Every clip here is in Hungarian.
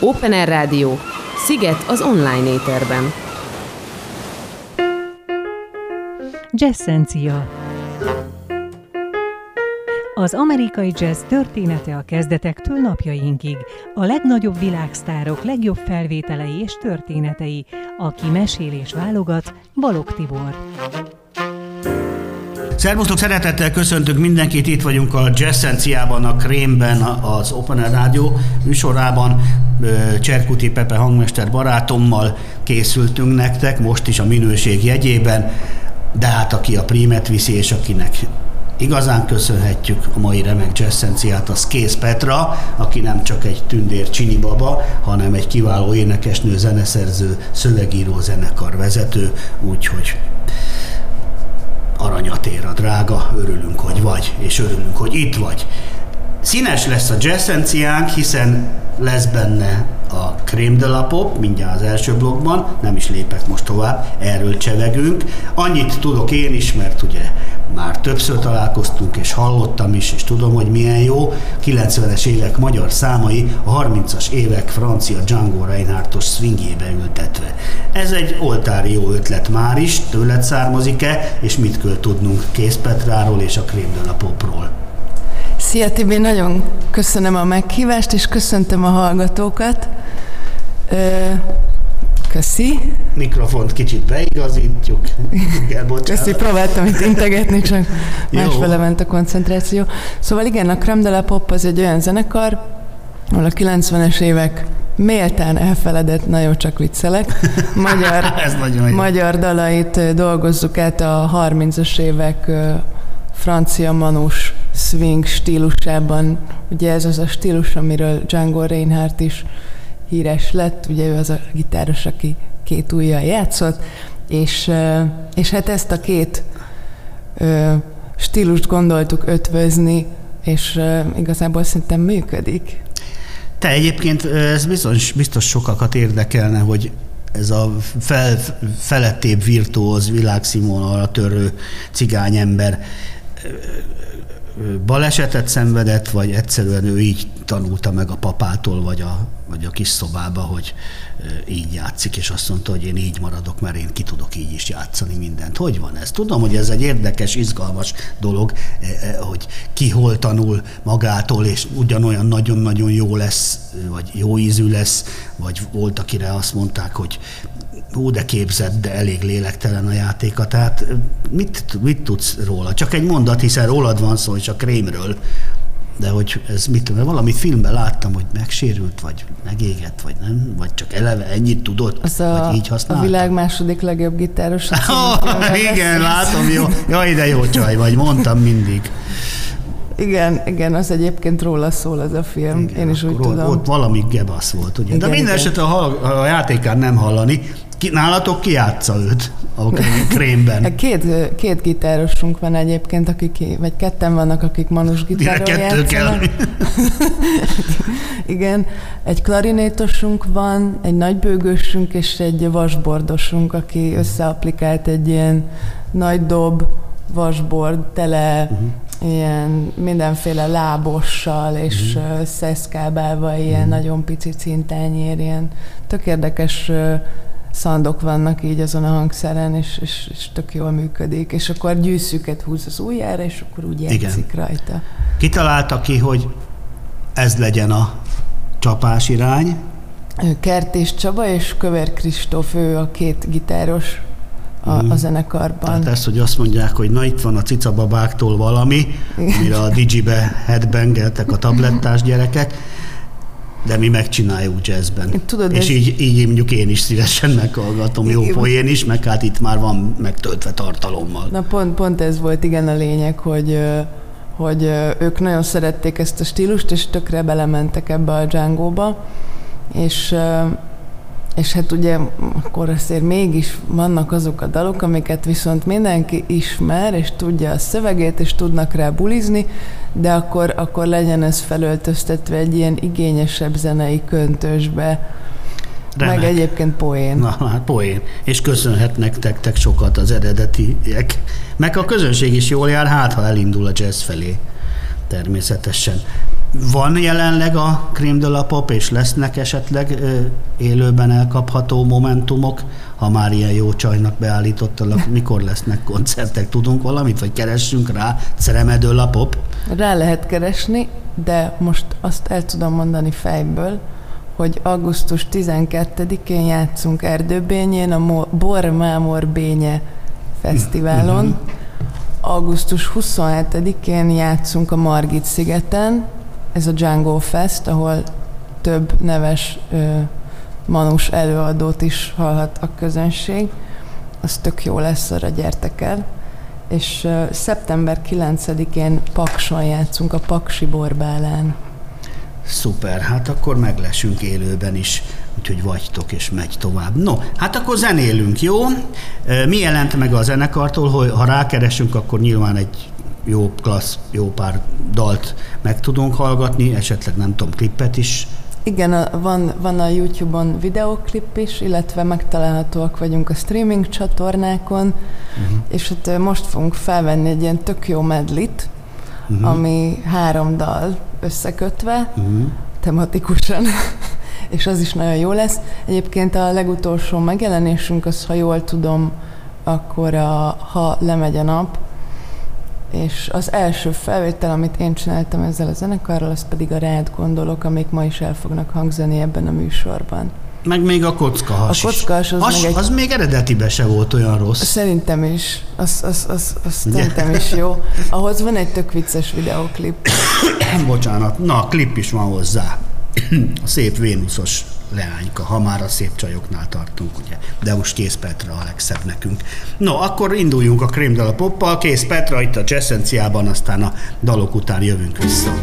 Open Air Rádió. Sziget az online éterben. Jazzencia. Az amerikai jazz története a kezdetektől napjainkig. A legnagyobb világsztárok legjobb felvételei és történetei. Aki mesél és válogat, Balog Tibor. Szervusztok, szeretettel köszöntök mindenkit, itt vagyunk a Jazzenciában, a Krémben, az Open Air Rádió műsorában. Cserkuti Pepe hangmester barátommal készültünk nektek, most is a minőség jegyében, de hát aki a prímet viszi, és akinek igazán köszönhetjük a mai remek jazzenciát, az Kész Petra, aki nem csak egy tündér csini baba, hanem egy kiváló énekesnő, zeneszerző, szövegíró, zenekar vezető, úgyhogy aranyat ér a drága, örülünk, hogy vagy, és örülünk, hogy itt vagy. Színes lesz a jazzenciánk, hiszen lesz benne a Crème de la Pop, mindjárt az első blogban, nem is lépek most tovább, erről csevegünk. Annyit tudok én is, mert ugye már többször találkoztunk, és hallottam is, és tudom, hogy milyen jó. 90-es évek magyar számai a 30-as évek francia Django Reinhardtos swingjébe ültetve. Ez egy oltári jó ötlet már is, tőled származik-e, és mit kell tudnunk Kész Petráról és a Crème de la Popról? Szia Tibi, nagyon köszönöm a meghívást, és köszöntöm a hallgatókat. Köszi. Mikrofont kicsit beigazítjuk. Igen, bocsánat. Köszi, próbáltam itt integetni, csak másfele ment a koncentráció. Szóval igen, a Creme de la Pop az egy olyan zenekar, ahol a 90-es évek méltán elfeledett, nagyon csak viccelek, magyar, Ez nagyon magyar dalait dolgozzuk át a 30-as évek francia manus swing stílusában. Ugye ez az a stílus, amiről Django Reinhardt is híres lett, ugye ő az a gitáros, aki két ujjal játszott, és, és hát ezt a két stílust gondoltuk ötvözni, és igazából szerintem működik. Te egyébként ez biztos, biztos sokakat érdekelne, hogy ez a fel, felettébb virtuóz, világszínvonalra törő cigányember balesetet szenvedett, vagy egyszerűen ő így tanulta meg a papától, vagy a, vagy a kis szobába, hogy így játszik, és azt mondta, hogy én így maradok, mert én ki tudok így is játszani mindent. Hogy van ez? Tudom, hogy ez egy érdekes, izgalmas dolog, hogy ki hol tanul magától, és ugyanolyan nagyon-nagyon jó lesz, vagy jó ízű lesz, vagy volt, akire azt mondták, hogy ó, de képzett, de elég lélektelen a játéka. Tehát mit, mit tudsz róla? Csak egy mondat, hiszen rólad van szó, és a krémről. De hogy ez mit tudom, valamit filmben láttam, hogy megsérült, vagy megégett, vagy nem, vagy csak eleve ennyit tudott, az a, vagy így használta. A világ második legjobb gitáros. oh, igen, látom, jó. Jaj, de jó csaj vagy, mondtam mindig. Igen, igen, az egyébként róla szól az a film, igen, én is úgy tudom. Ott valami gebasz volt, ugye. Igen, De minden esetre a, a játékán nem hallani, ki, nálatok ki játsza őt a krémben? Két, két gitárosunk van egyébként, akik, vagy ketten vannak, akik manus gitárral játszanak. Kell. Igen, egy klarinétosunk van, egy nagybőgősünk és egy vasbordosunk, aki összeapplikált egy ilyen nagy dob vasbord tele uh-huh. ilyen mindenféle lábossal és uh-huh. szeszkábálva, ilyen uh-huh. nagyon pici cintányér, ilyen tök érdekes szandok vannak így azon a hangszeren, és, és, és tök jól működik, és akkor gyűszüket húz az ujjára, és akkor úgy játszik Igen. rajta. Kitalálta ki, hogy ez legyen a csapás irány? Kertés Csaba és Köver Kristóf, ő a két gitáros a, a mhm. zenekarban. Tehát ezt, hogy azt mondják, hogy na itt van a cicababáktól valami, mire a Digibe headbangeltek a tablettás gyerekek, de mi megcsináljuk jazzben. Tudod, és ez... így, így mondjuk én is szívesen meghallgatom, jó poén is, meg hát itt már van megtöltve tartalommal. Na pont, pont ez volt igen a lényeg, hogy hogy ők nagyon szerették ezt a stílust, és tökre belementek ebbe a Django-ba, és és hát ugye akkor azért mégis vannak azok a dalok, amiket viszont mindenki ismer, és tudja a szövegét, és tudnak rá bulizni, de akkor, akkor legyen ez felöltöztetve egy ilyen igényesebb zenei köntösbe, Remek. Meg egyébként poén. Na, hát poén. És köszönhetnek nektek sokat az eredetiek. Meg a közönség is jól jár, hát ha elindul a jazz felé. Természetesen. van jelenleg a Crime de la Pop, és lesznek esetleg élőben elkapható momentumok, ha már ilyen jó csajnak beállítottalak, mikor lesznek koncertek, tudunk valamit, vagy keressünk rá, Ceremedő la Pop? Rá lehet keresni, de most azt el tudom mondani fejből, hogy augusztus 12-én játszunk Erdőbényén a Bor Mámor Bénye fesztiválon. Uh-huh. Augusztus 27-én játszunk a Margit szigeten, ez a Django Fest, ahol több neves ö, manus előadót is hallhat a közönség. Az tök jó lesz, arra gyertek el. És ö, szeptember 9-én Pakson játszunk a Paksi Borbálán. Szuper, hát akkor meglesünk élőben is, úgyhogy vagytok és megy tovább. No, hát akkor zenélünk, jó? Mi jelent meg a zenekartól, hogy ha rákeresünk, akkor nyilván egy jó klassz, jó pár dalt meg tudunk hallgatni, esetleg nem tudom, klippet is. Igen, a, van, van a YouTube-on videoklip is, illetve megtalálhatóak vagyunk a streaming csatornákon, uh-huh. és hát most fogunk felvenni egy ilyen tök jó medlit, uh-huh. ami három dal összekötve, uh-huh. tematikusan, és az is nagyon jó lesz. Egyébként a legutolsó megjelenésünk, az, ha jól tudom, akkor a Ha lemegy a nap, és az első felvétel, amit én csináltam ezzel a zenekarral, az pedig a rád gondolok, amik ma is el fognak hangzani ebben a műsorban. Meg még a kockahas A kockahas az, az, meg egy... az még eredetibe se volt olyan rossz. Szerintem is. Az, az, az, az szerintem is jó. Ahhoz van egy tök vicces videoklip. Bocsánat. Na, klip is van hozzá. A szép Vénuszos leányka, ha már a szép csajoknál tartunk, ugye. De most Kész Petra a legszebb nekünk. No, akkor induljunk a Krémdal a poppal. Kész Petra itt a Cseszenciában, aztán a dalok után jövünk vissza.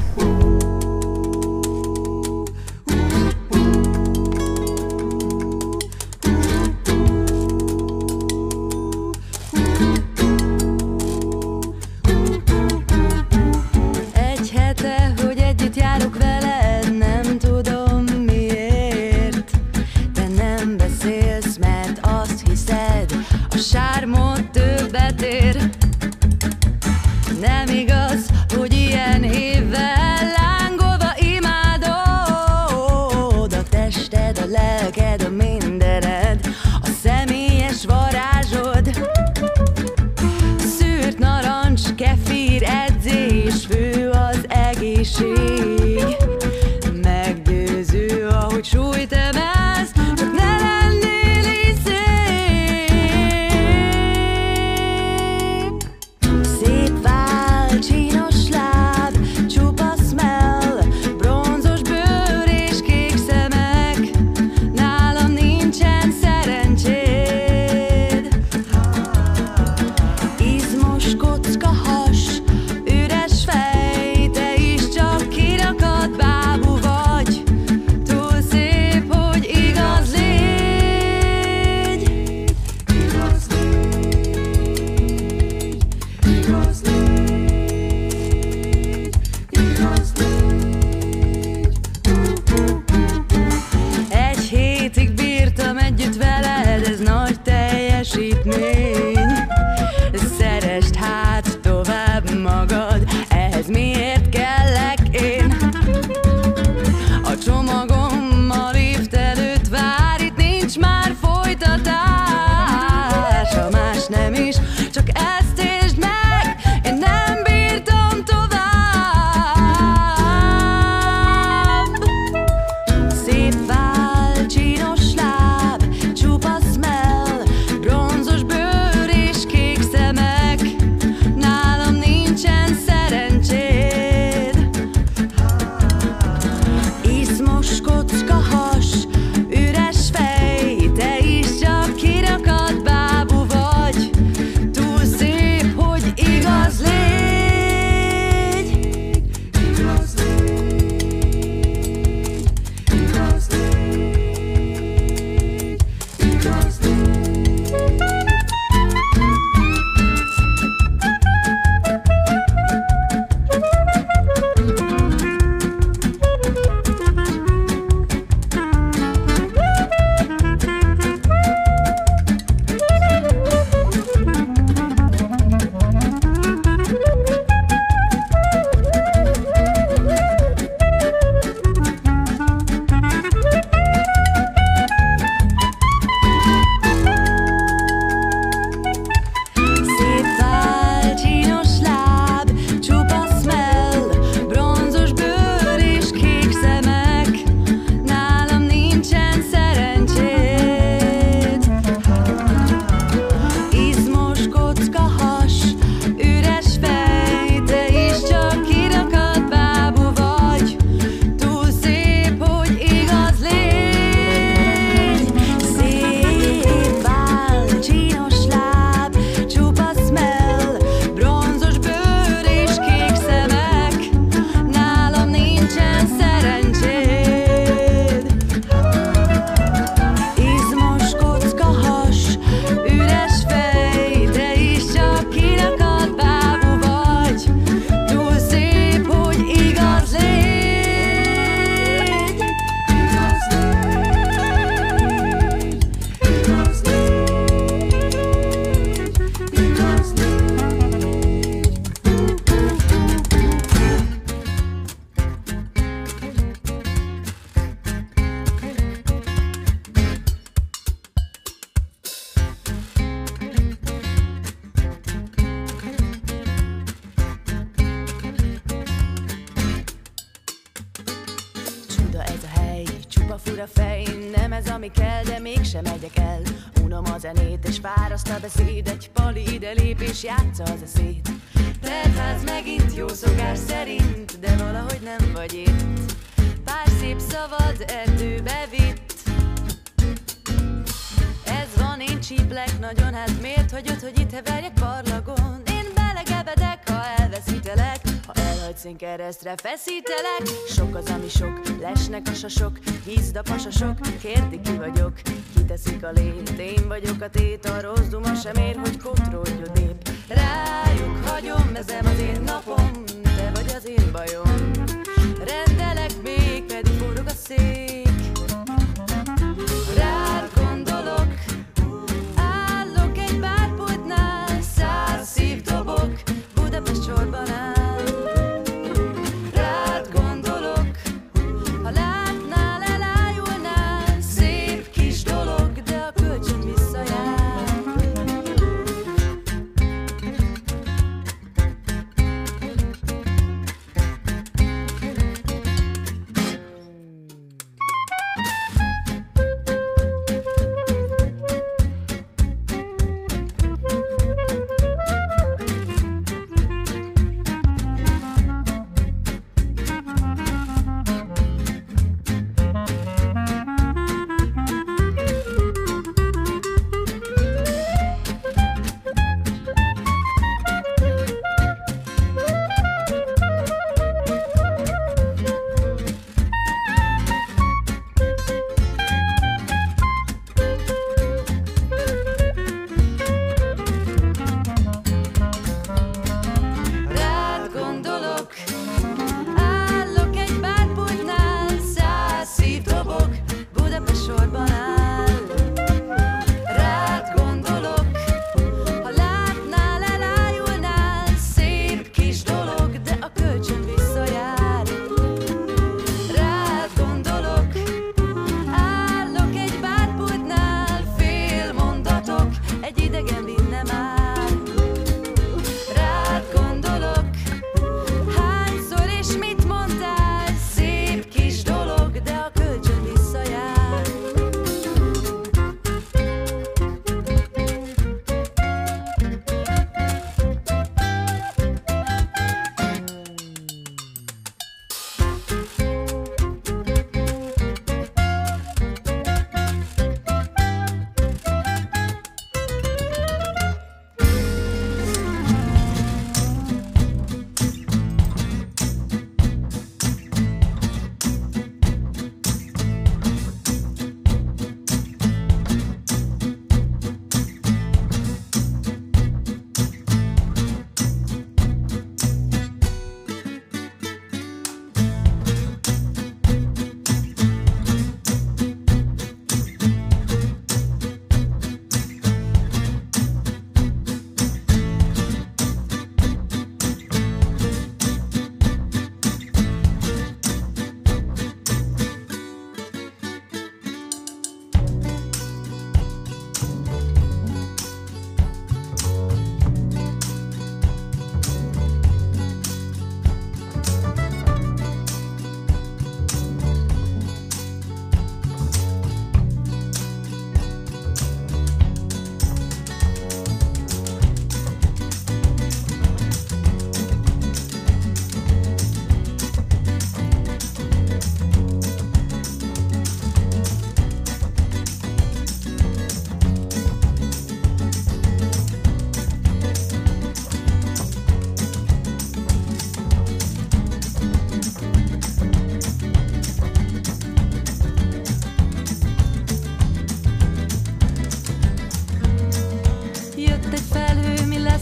Miért hagyod, hogy itt heverjek parlagon? Én belegebedek, ha elveszítelek. Ha elhagysz, én keresztre feszítelek. Sok az, ami sok, lesnek a sasok Hízd a pasasok, kérdi ki vagyok Kiteszik a lét, én vagyok a tét A rossz duma sem ér, hogy kotródjon nép. Rájuk hagyom, ezem az én napom Te vagy az én bajom. Rendelek még, pedig forog a szél.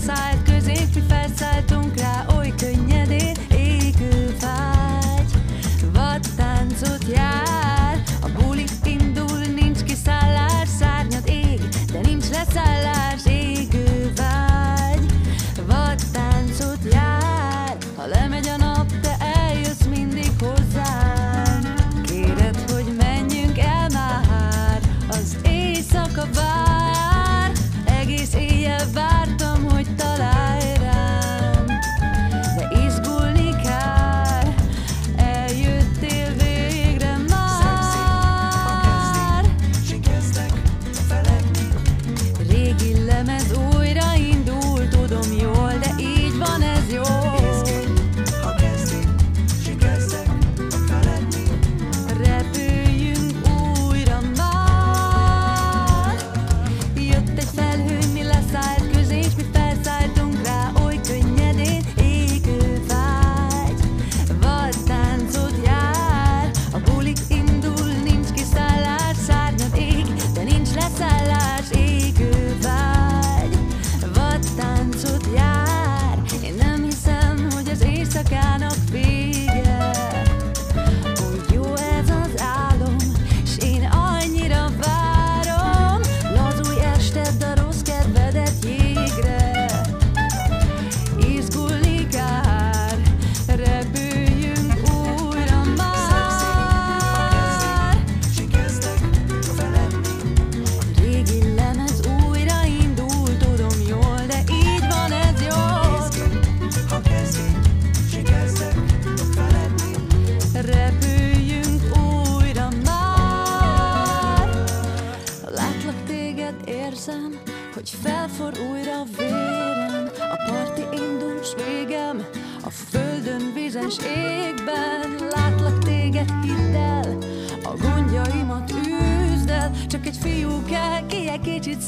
felszállt, középső felszálltunk rá.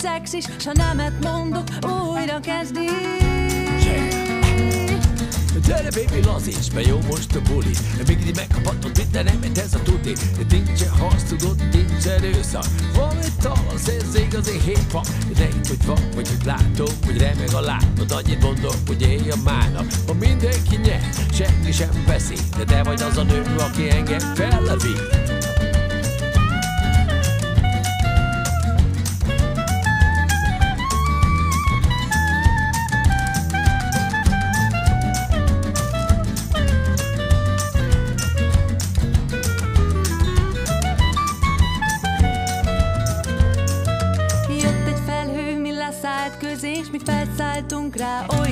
Szexis, s ha nemet mondok, újra kezdi. Gyere baby, lazíts be, jó most a buli. Végig megkaphatod minden, mert ez a tuti. Nincsen harc, tudod, nincs erőszak Van egy talasz, ez igazi hépa De itt, hogy van, vagy hogy látom, hogy remeg a lábad Annyit mondok, hogy élj a mának Ha mindenki nyer, senki sem veszi. De te vagy az a nő, aki engem fellevít felszálltunk rá oly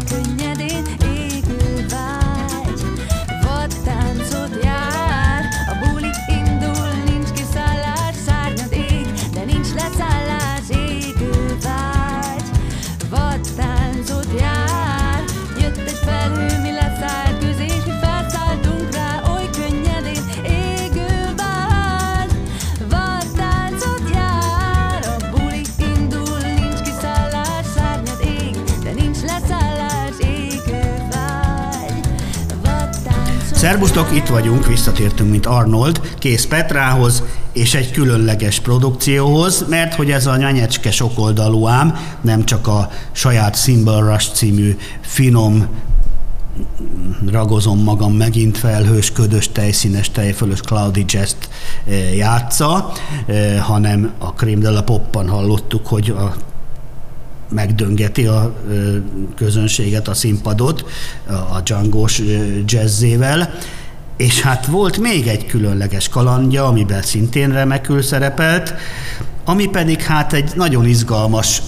Szerbusztok, itt vagyunk, visszatértünk, mint Arnold, Kész Petrához, és egy különleges produkcióhoz, mert hogy ez a nyanyecske sokoldalú ám, nem csak a saját Symbol Rush című finom ragozom magam megint felhős, ködös, tejszínes, tejfölös Cloudy jazz játsza, eh, hanem a Crème de la Poppan hallottuk, hogy a megdöngeti a ö, közönséget, a színpadot a- ö, jazzével, és hát volt még egy különleges kalandja, amiben szintén remekül szerepelt, ami pedig hát egy nagyon izgalmas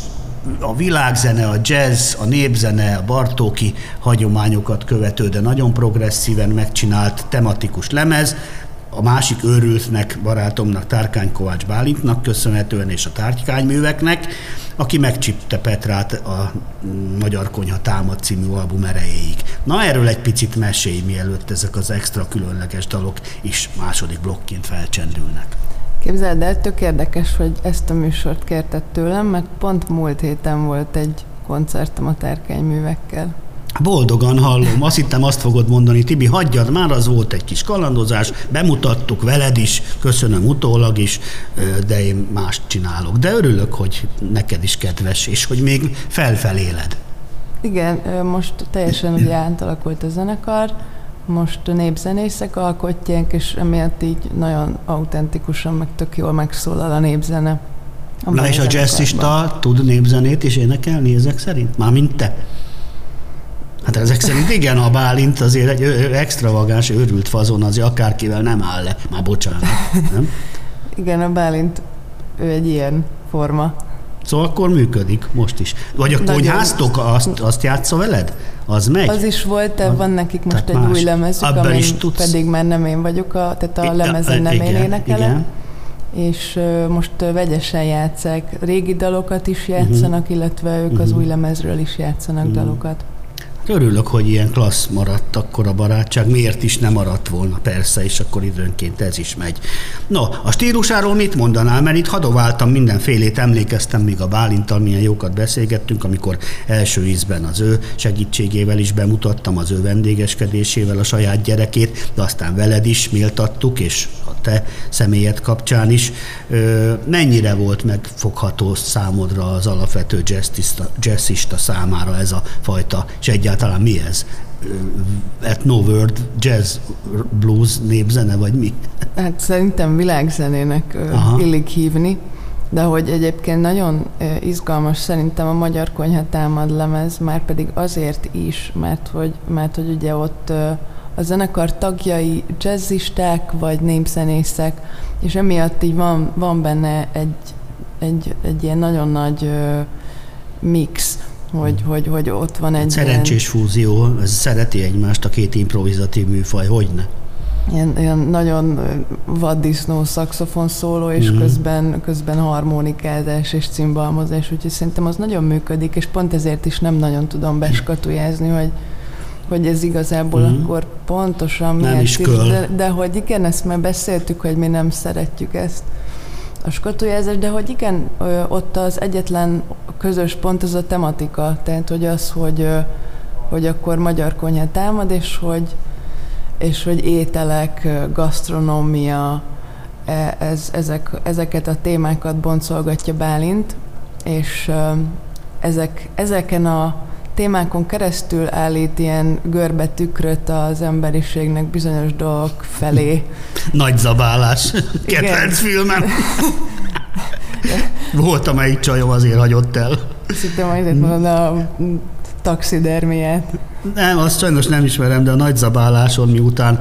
a világzene, a jazz, a népzene, a Bartóki hagyományokat követő, de nagyon progresszíven megcsinált tematikus lemez, a másik őrültnek, barátomnak, Tárkány Kovács Bálintnak köszönhetően, és a tárgykányműveknek, aki megcsipte Petrát a Magyar Konyha Támad című album erejéig. Na erről egy picit mesélj, mielőtt ezek az extra különleges dalok is második blokként felcsendülnek. Képzeld el, tök érdekes, hogy ezt a műsort kérted tőlem, mert pont múlt héten volt egy koncertem a tárkányművekkel. Boldogan hallom, azt hittem azt fogod mondani, Tibi, hagyjad már, az volt egy kis kalandozás, bemutattuk veled is, köszönöm utólag is, de én mást csinálok. De örülök, hogy neked is kedves, és hogy még felfeléled. Igen, most teljesen ugye átalakult a zenekar, most népzenészek alkotják, és emiatt így nagyon autentikusan, meg tök jól megszólal a népzene. Na és a jazzista tud népzenét is énekelni ezek szerint? Mármint te? Hát ezek szerint igen, a Bálint azért egy extravagáns, őrült fazon, azért akárkivel nem áll le. Már bocsánat, nem? Igen, a Bálint, ő egy ilyen forma. Szóval akkor működik most is. Vagy a Nagyon. konyháztok, azt, azt játsza veled? Az megy? Az is volt, de van nekik most Tehát egy más. új lemezük, Abban amin is tudsz. pedig már nem én vagyok, a, tehát a lemezen nem én igen, énekelem. igen. És most vegyesen játszák. Régi dalokat is játszanak, Mhm. illetve ők az új lemezről is játszanak dalokat. Örülök, hogy ilyen klassz maradt akkor a barátság. Miért is nem maradt volna, persze, és akkor időnként ez is megy. No, a stílusáról mit mondanál? Mert itt hadováltam mindenfélét, emlékeztem még a Bálintal, milyen jókat beszélgettünk, amikor első ízben az ő segítségével is bemutattam, az ő vendégeskedésével a saját gyerekét, de aztán veled is méltattuk, és a te személyed kapcsán is. Mennyire volt megfogható számodra az alapvető jazzista, jazzista számára ez a fajta, és egyáltalán mi ez? Ethno World Jazz Blues népzene, vagy mi? Hát szerintem világzenének Aha. illik hívni, de hogy egyébként nagyon izgalmas szerintem a Magyar Konyha támad lemez, már pedig azért is, mert hogy, mert hogy ugye ott ö, a zenekar tagjai jazzisták vagy népzenészek, és emiatt így van, van benne egy, egy, egy ilyen nagyon nagy ö, mix, hogy, hogy, hogy ott van egy Szerencsés fúzió, ez szereti egymást a két improvizatív műfaj, hogyne? ilyen, ilyen nagyon vaddisznó szaxofon szóló, és mm. közben, közben harmonikázás és cimbalmozás, úgyhogy szerintem az nagyon működik, és pont ezért is nem nagyon tudom beskatujázni, hogy, hogy ez igazából mm. akkor pontosan Nem miért is köl. de, de hogy igen, ezt már beszéltük, hogy mi nem szeretjük ezt. a skatujázást, de hogy igen, ott az egyetlen közös pont az a tematika, tehát hogy az, hogy, hogy akkor magyar konyha támad, és hogy, és hogy ételek, gasztronómia, e, ez, ezek, ezeket a témákat boncolgatja Bálint, és ezek, ezeken a témákon keresztül állít ilyen görbe tükröt az emberiségnek bizonyos dolgok felé. Nagy zabálás. Kedvenc filmem. Volt, amelyik csajom azért hagyott el. Szinte majd mondod a taxidermiát. Nem, azt sajnos nem ismerem, de a nagy zabáláson miután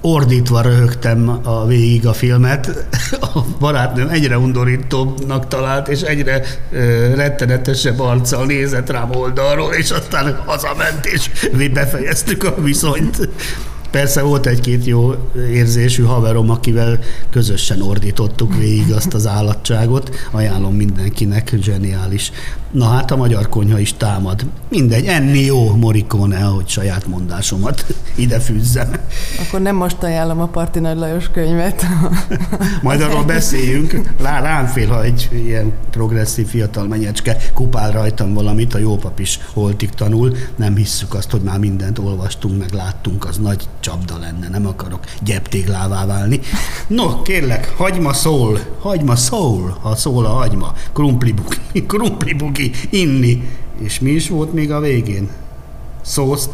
ordítva röhögtem a végig a filmet. A barátnőm egyre undorítóbbnak talált, és egyre ö, rettenetesebb arccal nézett rám oldalról, és aztán hazament, és mi befejeztük a viszonyt. Persze volt egy-két jó érzésű haverom, akivel közösen ordítottuk végig azt az állatságot. Ajánlom mindenkinek, zseniális. Na hát a magyar konyha is támad. Mindegy, enni jó Morikone, hogy saját mondásomat ide fűzzem. Akkor nem most ajánlom a Parti Nagy Lajos könyvet. Majd arról beszéljünk. Lá, rám fél, ha egy ilyen progresszív fiatal menyecske kupál rajtam valamit, a jópap is holtig tanul. Nem hisszük azt, hogy már mindent olvastunk, meg láttunk, az nagy csapda lenne, nem akarok gyeptéglává válni. No, kérlek, hagyma szól, hagyma szól, ha szól a hagyma, krumplibuki, krumplibuki, inni. És mi is volt még a végén? Szószt,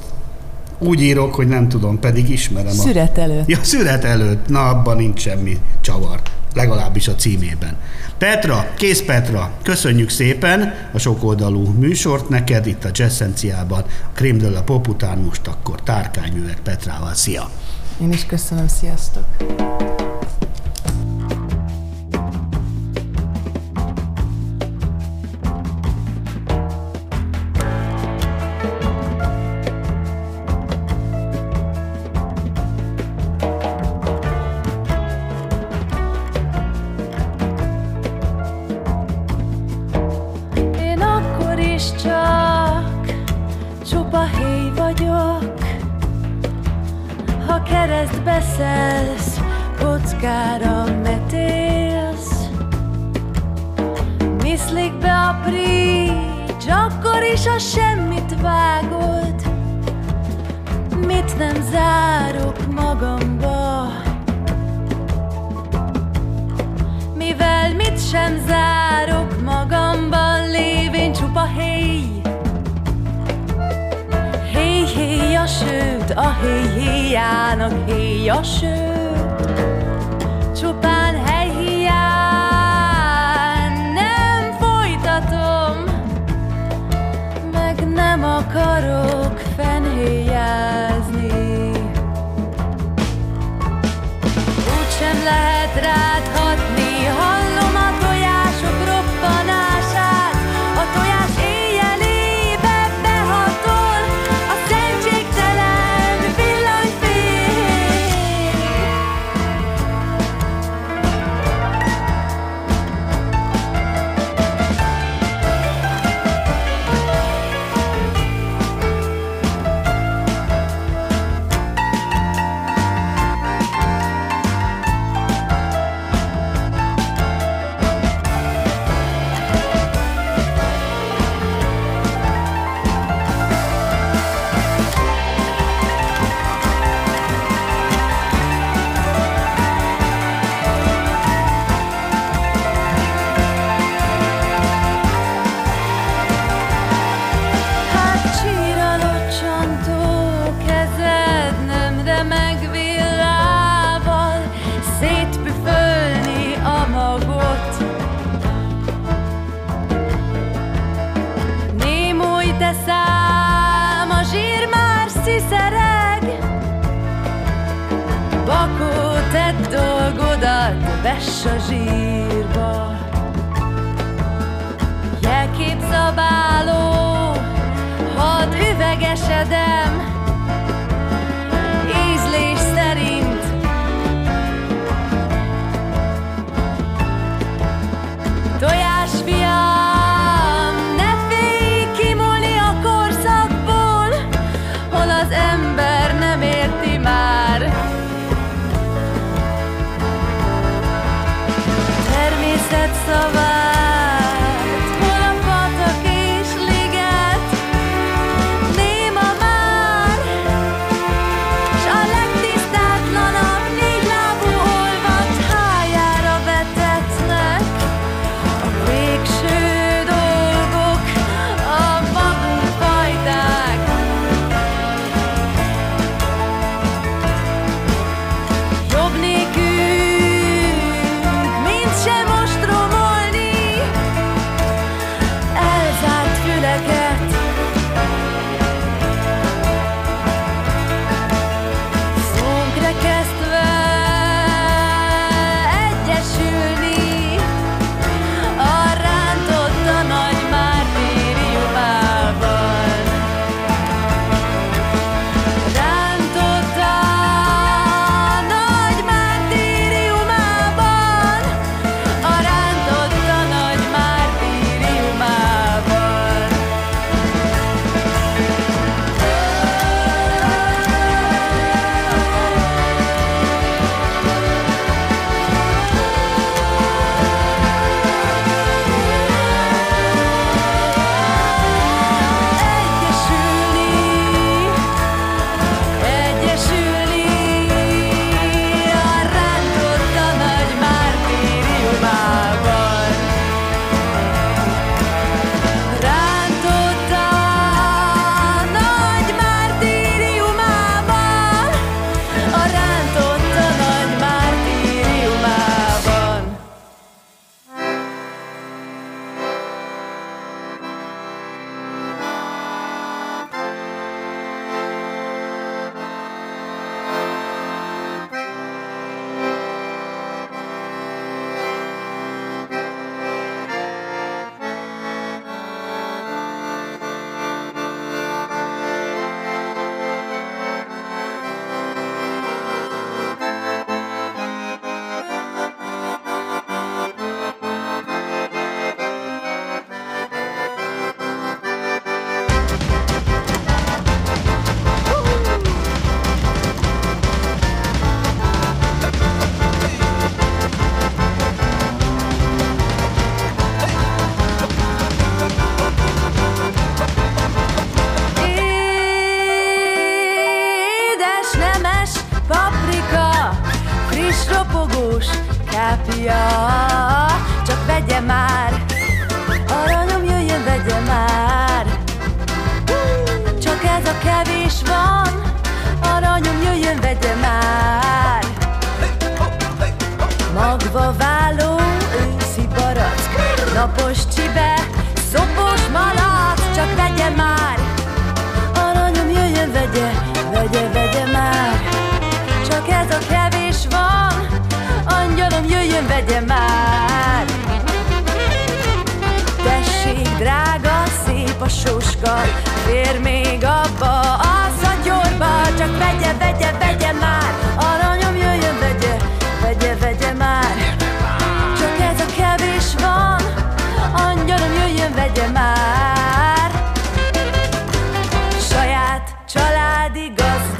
úgy írok, hogy nem tudom, pedig ismerem. Szüret előtt. Ja, szüret előtt. Na, abban nincs semmi csavar. Legalábbis a címében. Petra, kész Petra, köszönjük szépen a sokoldalú műsort neked itt a Jazzenciában. A Krém a Pop után most akkor tárkányművek Petrával. Szia! Én is köszönöm, sziasztok!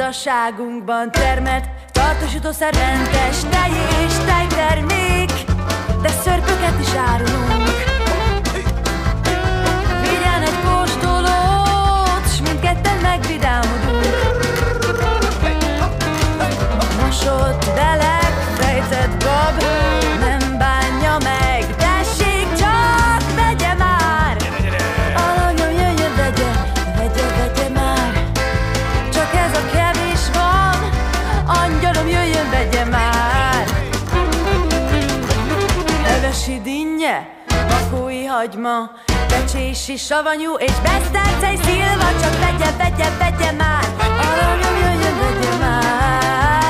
gazdaságunkban termelt tartósítószer mentes tej és tejtermék, de szörpöket is árulunk. Vigyen egy kóstolót, s mindketten megvidámodunk. Mosott, delek, fejtett hagyma, becsési, savanyú és besztercei szilva, csak vegye, vegye, vegye már, arra nyomjon, vegye már.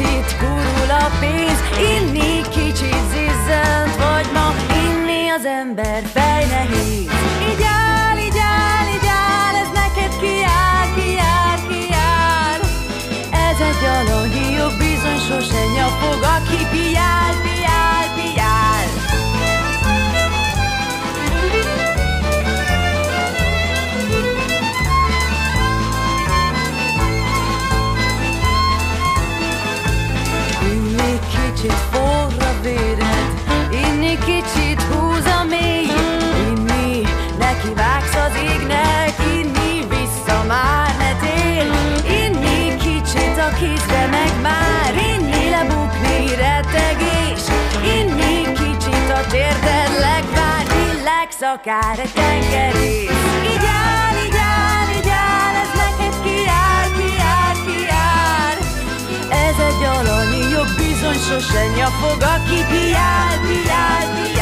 kicsit kurul a pénz, inni kicsit zizzent vagy ma, inni az ember fej nehéz. Így áll, így áll, így áll, ez neked kiáll, kiáll, kiáll. Ez egy gyalog, jobb bizony sose nyapog, aki piál, piál. akár egy tengerész. Így áll, így áll, így áll, ez. Ez egy alanyi jobb, bizony sose nyafog, aki kiáll, kiáll, kiáll.